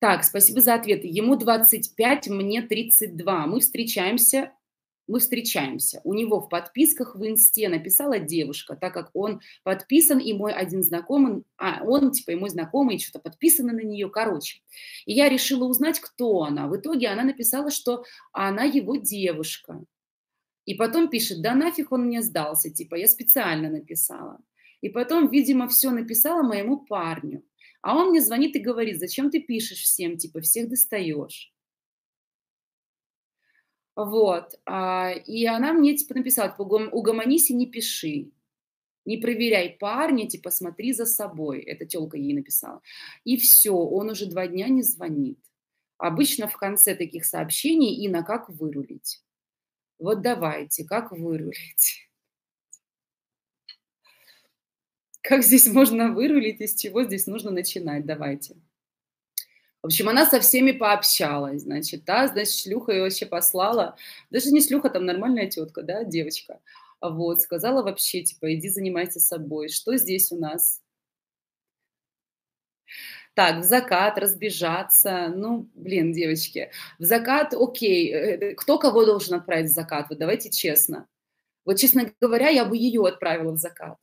Так, спасибо за ответы. Ему 25, мне 32. Мы встречаемся мы встречаемся. У него в подписках в инсте написала девушка, так как он подписан, и мой один знакомый, а он, типа, и мой знакомый, что-то подписано на нее, короче. И я решила узнать, кто она. В итоге она написала, что она его девушка. И потом пишет, да нафиг он мне сдался, типа, я специально написала. И потом, видимо, все написала моему парню. А он мне звонит и говорит, зачем ты пишешь всем, типа, всех достаешь. Вот. А, и она мне типа написала, типа, угомонись и не пиши. Не проверяй парня, типа, смотри за собой. Это телка ей написала. И все, он уже два дня не звонит. Обычно в конце таких сообщений и на как вырулить. Вот давайте, как вырулить? Как здесь можно вырулить, из чего здесь нужно начинать? Давайте. В общем, она со всеми пообщалась, значит, да, значит, шлюха ее вообще послала, даже не шлюха, там нормальная тетка, да, девочка, вот, сказала вообще, типа, иди занимайся собой, что здесь у нас? Так, в закат разбежаться, ну, блин, девочки, в закат, окей, э, кто кого должен отправить в закат, вот давайте честно. Вот, честно говоря, я бы ее отправила в закат.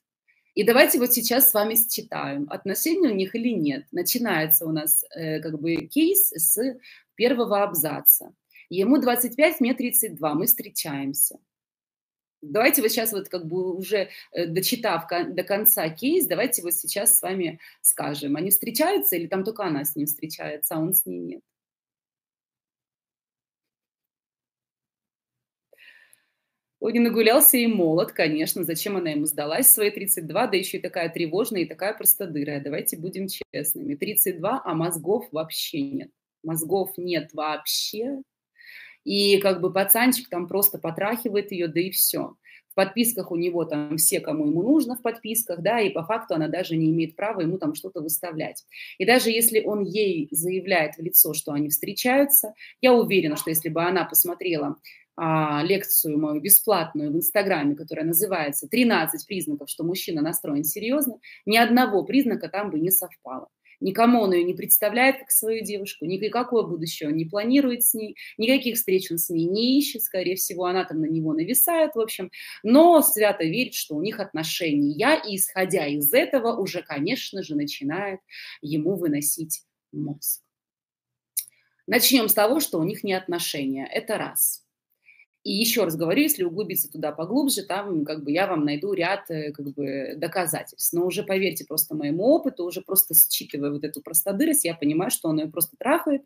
И давайте вот сейчас с вами считаем, отношения у них или нет. Начинается у нас э, как бы кейс с первого абзаца. Ему 25, мне 32, мы встречаемся. Давайте вот сейчас вот как бы уже э, дочитав до конца кейс, давайте вот сейчас с вами скажем, они встречаются или там только она с ним встречается, а он с ней нет. Не нагулялся и молод, конечно. Зачем она ему сдалась в свои 32, да еще и такая тревожная, и такая простодырая. Давайте будем честными. 32, а мозгов вообще нет. Мозгов нет вообще. И как бы пацанчик там просто потрахивает ее, да и все. В подписках у него там все, кому ему нужно в подписках, да, и по факту она даже не имеет права ему там что-то выставлять. И даже если он ей заявляет в лицо, что они встречаются, я уверена, что если бы она посмотрела а, лекцию мою бесплатную в Инстаграме, которая называется «13 признаков, что мужчина настроен серьезно», ни одного признака там бы не совпало. Никому он ее не представляет как свою девушку, никакое будущее он не планирует с ней, никаких встреч он с ней не ищет, скорее всего, она там на него нависает, в общем, но свято верит, что у них отношения, и, исходя из этого, уже, конечно же, начинает ему выносить мозг. Начнем с того, что у них не отношения. Это раз – и еще раз говорю, если углубиться туда поглубже, там как бы я вам найду ряд э, как бы доказательств. Но уже поверьте просто моему опыту, уже просто считывая вот эту простодырость, я понимаю, что он ее просто трахает,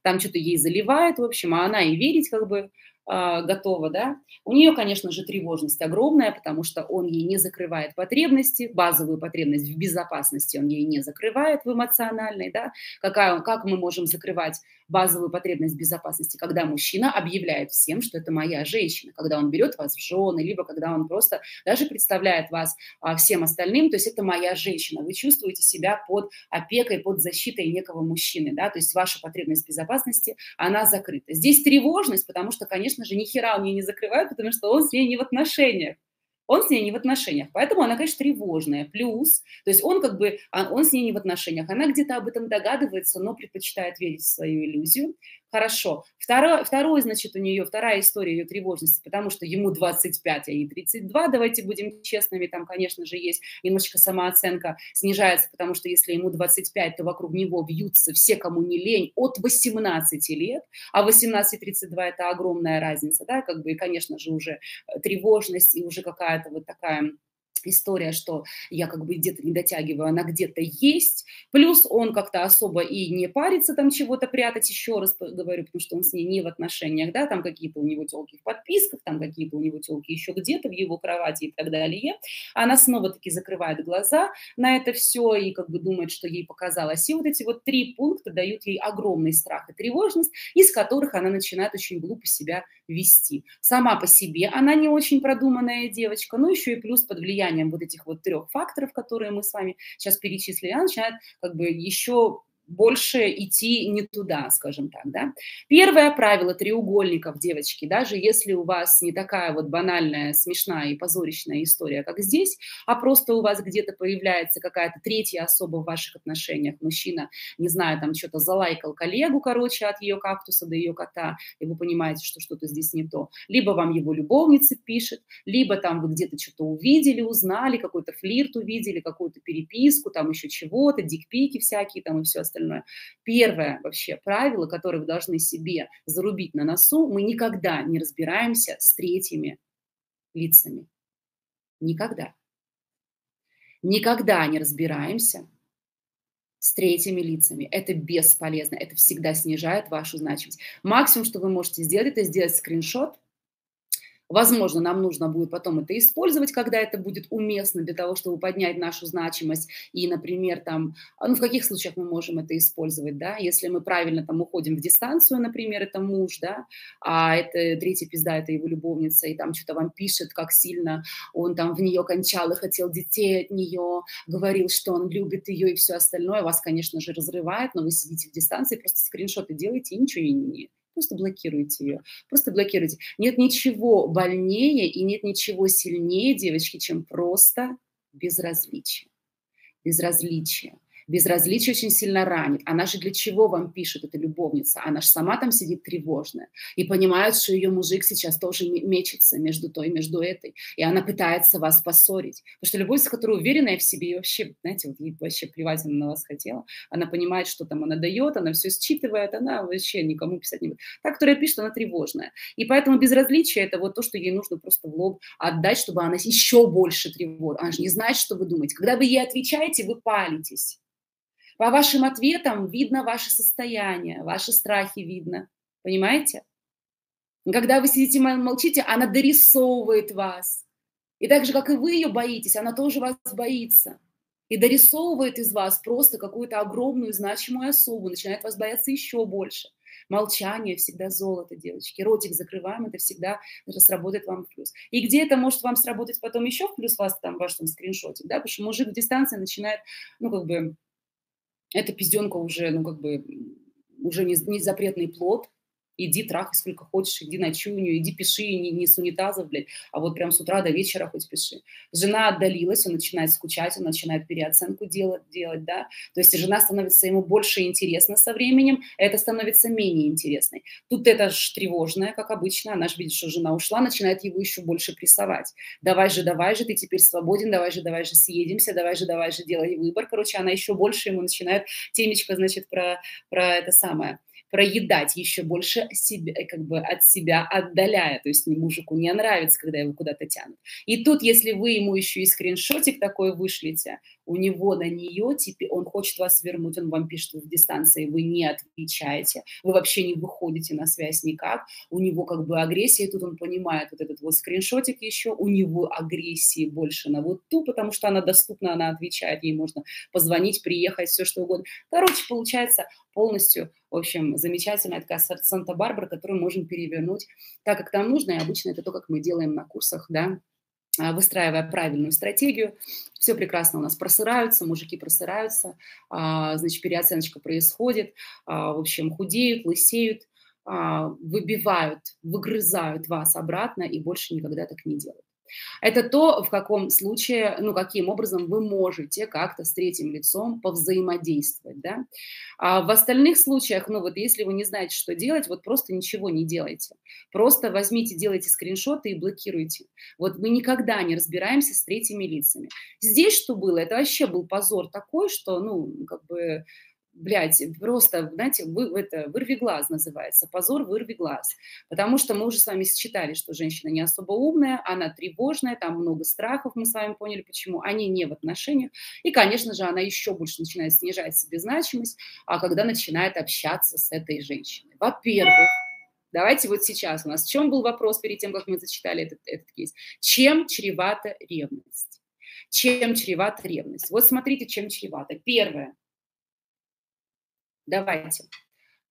там что-то ей заливает, в общем, а она и верить как бы готова, да. У нее, конечно же, тревожность огромная, потому что он ей не закрывает потребности, базовую потребность в безопасности он ей не закрывает в эмоциональной, да. Какая, как мы можем закрывать базовую потребность безопасности, когда мужчина объявляет всем, что это моя женщина, когда он берет вас в жены, либо когда он просто даже представляет вас а, всем остальным, то есть это моя женщина, вы чувствуете себя под опекой, под защитой некого мужчины, да, то есть ваша потребность безопасности, она закрыта. Здесь тревожность, потому что, конечно же, ни хера он ей не закрывает, потому что он с ней не в отношениях он с ней не в отношениях. Поэтому она, конечно, тревожная. Плюс, то есть он как бы, а, он с ней не в отношениях. Она где-то об этом догадывается, но предпочитает верить в свою иллюзию. Хорошо. Второе, второе, значит, у нее, вторая история ее тревожности, потому что ему 25, а ей 32, давайте будем честными, там, конечно же, есть немножечко самооценка снижается, потому что если ему 25, то вокруг него бьются все, кому не лень, от 18 лет, а 18 32 это огромная разница, да, как бы, и, конечно же, уже э, тревожность и уже какая-то вот такая история, что я как бы где-то не дотягиваю, она где-то есть. Плюс он как-то особо и не парится там чего-то прятать, еще раз говорю, потому что он с ней не в отношениях, да, там какие-то у него телки в подписках, там какие-то у него телки еще где-то в его кровати и так далее. Она снова-таки закрывает глаза на это все и как бы думает, что ей показалось. И вот эти вот три пункта дают ей огромный страх и тревожность, из которых она начинает очень глупо себя вести. Сама по себе она не очень продуманная девочка, но еще и плюс под влиянием вот этих вот трех факторов, которые мы с вами сейчас перечислили, она начинает как бы еще больше идти не туда, скажем так, да. Первое правило треугольников, девочки, даже если у вас не такая вот банальная, смешная и позорищная история, как здесь, а просто у вас где-то появляется какая-то третья особа в ваших отношениях, мужчина, не знаю, там что-то залайкал коллегу, короче, от ее кактуса до ее кота, и вы понимаете, что что-то здесь не то. Либо вам его любовница пишет, либо там вы где-то что-то увидели, узнали, какой-то флирт увидели, какую-то переписку, там еще чего-то, дикпики всякие там и все остальное остальное. Первое вообще правило, которое вы должны себе зарубить на носу, мы никогда не разбираемся с третьими лицами. Никогда. Никогда не разбираемся с третьими лицами. Это бесполезно, это всегда снижает вашу значимость. Максимум, что вы можете сделать, это сделать скриншот Возможно, нам нужно будет потом это использовать, когда это будет уместно для того, чтобы поднять нашу значимость. И, например, там, а, ну, в каких случаях мы можем это использовать, да, если мы правильно там уходим в дистанцию, например, это муж, да, а это третья пизда, это его любовница, и там что-то вам пишет, как сильно он там в нее кончал и хотел детей от нее, говорил, что он любит ее и все остальное, вас, конечно же, разрывает, но вы сидите в дистанции, просто скриншоты делаете и ничего не, Просто блокируйте ее. Просто блокируйте. Нет ничего больнее и нет ничего сильнее, девочки, чем просто безразличие. Безразличие. Безразличие очень сильно ранит. Она же для чего вам пишет, эта любовница? Она же сама там сидит тревожная. И понимает, что ее мужик сейчас тоже мечется между той и между этой. И она пытается вас поссорить. Потому что любовница, которая уверенная в себе и вообще, знаете, вот ей вообще плевать она на вас хотела. Она понимает, что там она дает, она все считывает, она вообще никому писать не будет. Та, которая пишет, она тревожная. И поэтому безразличие – это вот то, что ей нужно просто в лоб отдать, чтобы она еще больше тревожит. Она же не знает, что вы думаете. Когда вы ей отвечаете, вы палитесь. По вашим ответам видно ваше состояние, ваши страхи видно. Понимаете? Когда вы сидите молчите, она дорисовывает вас. И так же, как и вы ее боитесь, она тоже вас боится. И дорисовывает из вас просто какую-то огромную значимую особу, начинает вас бояться еще больше. Молчание всегда золото, девочки. Ротик закрываем, это всегда сработает вам в плюс. И где это может вам сработать потом еще в плюс вас там, ваш там скриншотик, да, потому что мужик в дистанции начинает, ну, как бы, эта пизденка уже, ну, как бы, уже не, не запретный плод, иди трахай сколько хочешь, иди у нее, иди пиши, не, не с унитазов, блядь, а вот прям с утра до вечера хоть пиши. Жена отдалилась, он начинает скучать, он начинает переоценку делать, делать, да, то есть жена становится ему больше интересна со временем, это становится менее интересной. Тут это ж тревожное, как обычно, она же видит, что жена ушла, начинает его еще больше прессовать. Давай же, давай же, ты теперь свободен, давай же, давай же съедемся, давай же, давай же, делай выбор. Короче, она еще больше ему начинает темечко, значит, про, про это самое – проедать еще больше себя, э, как бы от себя отдаляя. То есть мужику не нравится, когда его куда-то тянут. И тут, если вы ему еще и скриншотик такой вышлите, у него на нее, теперь он хочет вас вернуть, он вам пишет в дистанции, вы не отвечаете, вы вообще не выходите на связь никак, у него как бы агрессия, и тут он понимает вот этот вот скриншотик еще, у него агрессии больше на вот ту, потому что она доступна, она отвечает, ей можно позвонить, приехать, все что угодно. Короче, получается полностью, в общем, замечательная такая Санта-Барбара, которую можем перевернуть так, как нам нужно, и обычно это то, как мы делаем на курсах, да, выстраивая правильную стратегию. Все прекрасно у нас просыраются, мужики просыраются, а, значит, переоценочка происходит, а, в общем, худеют, лысеют, выбивают, выгрызают вас обратно и больше никогда так не делают. Это то, в каком случае, ну, каким образом вы можете как-то с третьим лицом повзаимодействовать, да. А в остальных случаях, ну, вот если вы не знаете, что делать, вот просто ничего не делайте. Просто возьмите, делайте скриншоты и блокируйте. Вот мы никогда не разбираемся с третьими лицами. Здесь что было? Это вообще был позор такой, что, ну, как бы блядь, просто, знаете, вы, это, вырви глаз называется, позор вырви глаз. Потому что мы уже с вами считали, что женщина не особо умная, она тревожная, там много страхов, мы с вами поняли, почему. Они не в отношениях. И, конечно же, она еще больше начинает снижать себе значимость, а когда начинает общаться с этой женщиной. Во-первых, Давайте вот сейчас у нас в чем был вопрос перед тем, как мы зачитали этот, этот кейс? Чем чревата ревность? Чем чревата ревность? Вот смотрите, чем чревата. Первое. Давайте.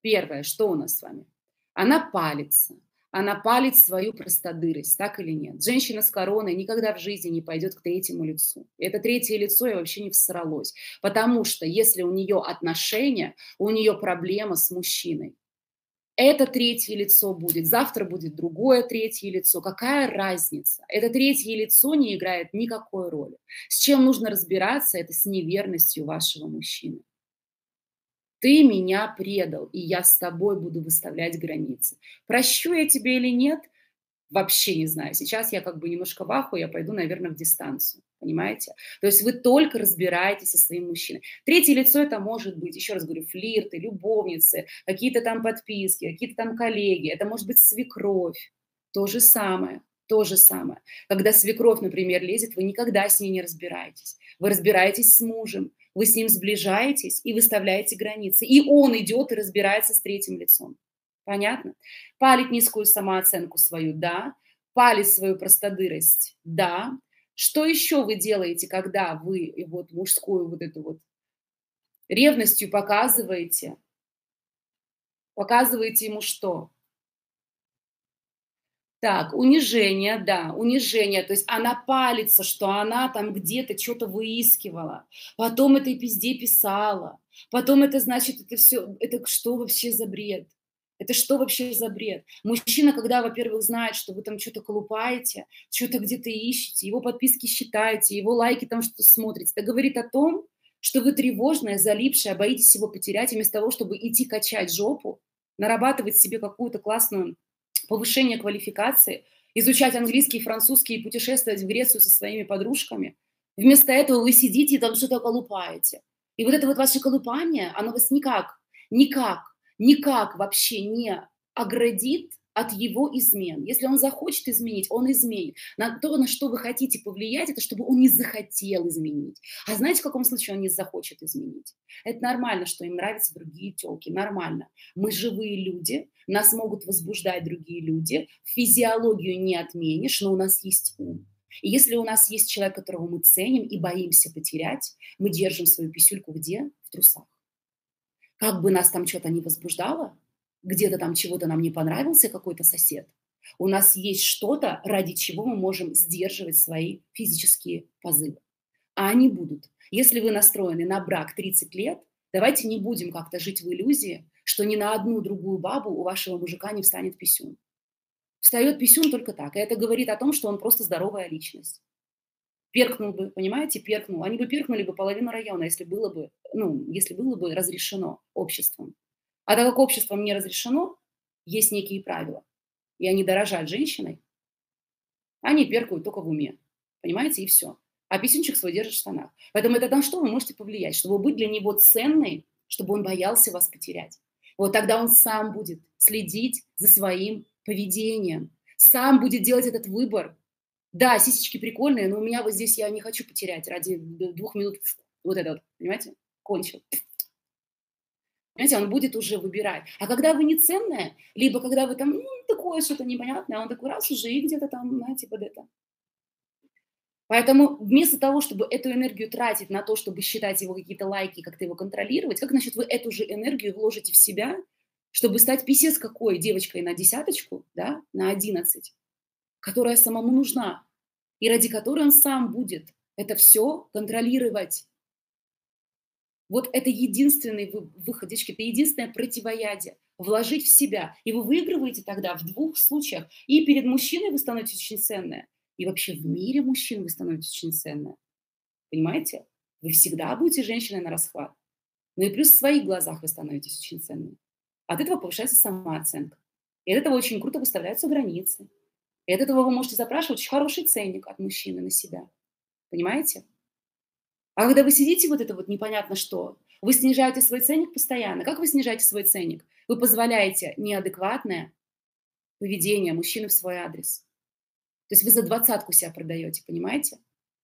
Первое, что у нас с вами? Она палится, она палит свою простодырость, так или нет? Женщина с короной никогда в жизни не пойдет к третьему лицу. Это третье лицо и вообще не всралось. Потому что если у нее отношения, у нее проблема с мужчиной. Это третье лицо будет, завтра будет другое третье лицо. Какая разница? Это третье лицо не играет никакой роли. С чем нужно разбираться, это с неверностью вашего мужчины ты меня предал, и я с тобой буду выставлять границы. Прощу я тебе или нет, вообще не знаю. Сейчас я как бы немножко в аху, я пойду, наверное, в дистанцию. Понимаете? То есть вы только разбираетесь со своим мужчиной. Третье лицо это может быть, еще раз говорю, флирты, любовницы, какие-то там подписки, какие-то там коллеги, это может быть свекровь. То же самое, то же самое. Когда свекровь, например, лезет, вы никогда с ней не разбираетесь. Вы разбираетесь с мужем, вы с ним сближаетесь и выставляете границы. И он идет и разбирается с третьим лицом. Понятно? Палит низкую самооценку свою, да. Палит свою простодырость, да. Что еще вы делаете, когда вы вот мужскую вот эту вот ревностью показываете? Показываете ему что? Так, унижение, да, унижение. То есть она палится, что она там где-то что-то выискивала. Потом этой пизде писала. Потом это значит, это все, это что вообще за бред? Это что вообще за бред? Мужчина, когда, во-первых, знает, что вы там что-то колупаете, что-то где-то ищете, его подписки считаете, его лайки там что-то смотрите, это говорит о том, что вы тревожная, залипшая, боитесь его потерять, вместо того, чтобы идти качать жопу, нарабатывать себе какую-то классную повышение квалификации, изучать английский, французский и путешествовать в Грецию со своими подружками. Вместо этого вы сидите и там что-то колупаете. И вот это вот ваше колупание, оно вас никак, никак, никак вообще не оградит от его измен. Если он захочет изменить, он изменит. На то, на что вы хотите повлиять, это чтобы он не захотел изменить. А знаете, в каком случае он не захочет изменить? Это нормально, что им нравятся другие телки. Нормально. Мы живые люди, нас могут возбуждать другие люди. Физиологию не отменишь, но у нас есть ум. И если у нас есть человек, которого мы ценим и боимся потерять, мы держим свою писюльку где? В трусах. Как бы нас там что-то не возбуждало, где-то там чего-то нам не понравился какой-то сосед, у нас есть что-то, ради чего мы можем сдерживать свои физические позывы. А они будут. Если вы настроены на брак 30 лет, давайте не будем как-то жить в иллюзии, что ни на одну другую бабу у вашего мужика не встанет писюн. Встает писюн только так. И это говорит о том, что он просто здоровая личность. Перкнул бы, понимаете, перкнул. Они бы перкнули бы половину района, если было бы, ну, если было бы разрешено обществом. А так как обществом не разрешено, есть некие правила, и они дорожат женщиной, они перкают только в уме. Понимаете, и все. А писюнчик свой держит в штанах. Поэтому это на что вы можете повлиять? Чтобы быть для него ценной, чтобы он боялся вас потерять. Вот тогда он сам будет следить за своим поведением, сам будет делать этот выбор. Да, сисечки прикольные, но у меня вот здесь я не хочу потерять ради двух минут вот это понимаете, кончил. Понимаете, он будет уже выбирать. А когда вы не ценная, либо когда вы там, ну, такое что-то непонятное, он такой раз уже и где-то там, знаете, под это. Поэтому вместо того, чтобы эту энергию тратить на то, чтобы считать его какие-то лайки, как-то его контролировать, как, значит, вы эту же энергию вложите в себя, чтобы стать писец какой девочкой на десяточку, да, на одиннадцать, которая самому нужна, и ради которой он сам будет это все контролировать. Вот это единственный выход, девочки, это единственное противоядие. Вложить в себя. И вы выигрываете тогда в двух случаях. И перед мужчиной вы становитесь очень ценная, и вообще в мире мужчин вы становитесь очень ценная. Понимаете? Вы всегда будете женщиной на расхват. Ну и плюс в своих глазах вы становитесь очень ценной. От этого повышается самооценка. И от этого очень круто выставляются границы. И от этого вы можете запрашивать очень хороший ценник от мужчины на себя. Понимаете? А когда вы сидите вот это вот непонятно что, вы снижаете свой ценник постоянно. Как вы снижаете свой ценник? Вы позволяете неадекватное поведение мужчины в свой адрес. То есть вы за двадцатку себя продаете, понимаете?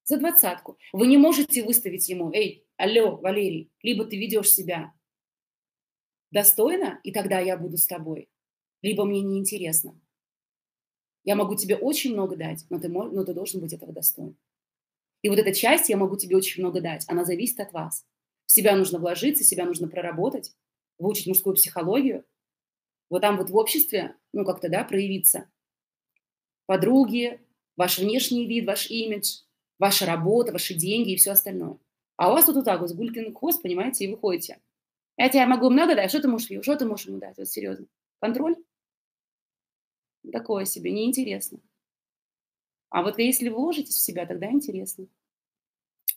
За двадцатку. Вы не можете выставить ему, эй, алло, Валерий, либо ты ведешь себя достойно, и тогда я буду с тобой, либо мне неинтересно. Я могу тебе очень много дать, но ты, но ты должен быть этого достоин. И вот эта часть я могу тебе очень много дать, она зависит от вас. В себя нужно вложиться, себя нужно проработать, выучить мужскую психологию, Вот там вот в обществе, ну, как-то, да, проявиться. Подруги, ваш внешний вид, ваш имидж, ваша работа, ваши деньги и все остальное. А у вас тут вот так вот, с гулькин хвост, понимаете, и выходите. Я тебе могу много дать, что ты можешь, что ты можешь ему дать, вот серьезно. Контроль? Такое себе, неинтересно. А вот если вложитесь в себя, тогда интересно.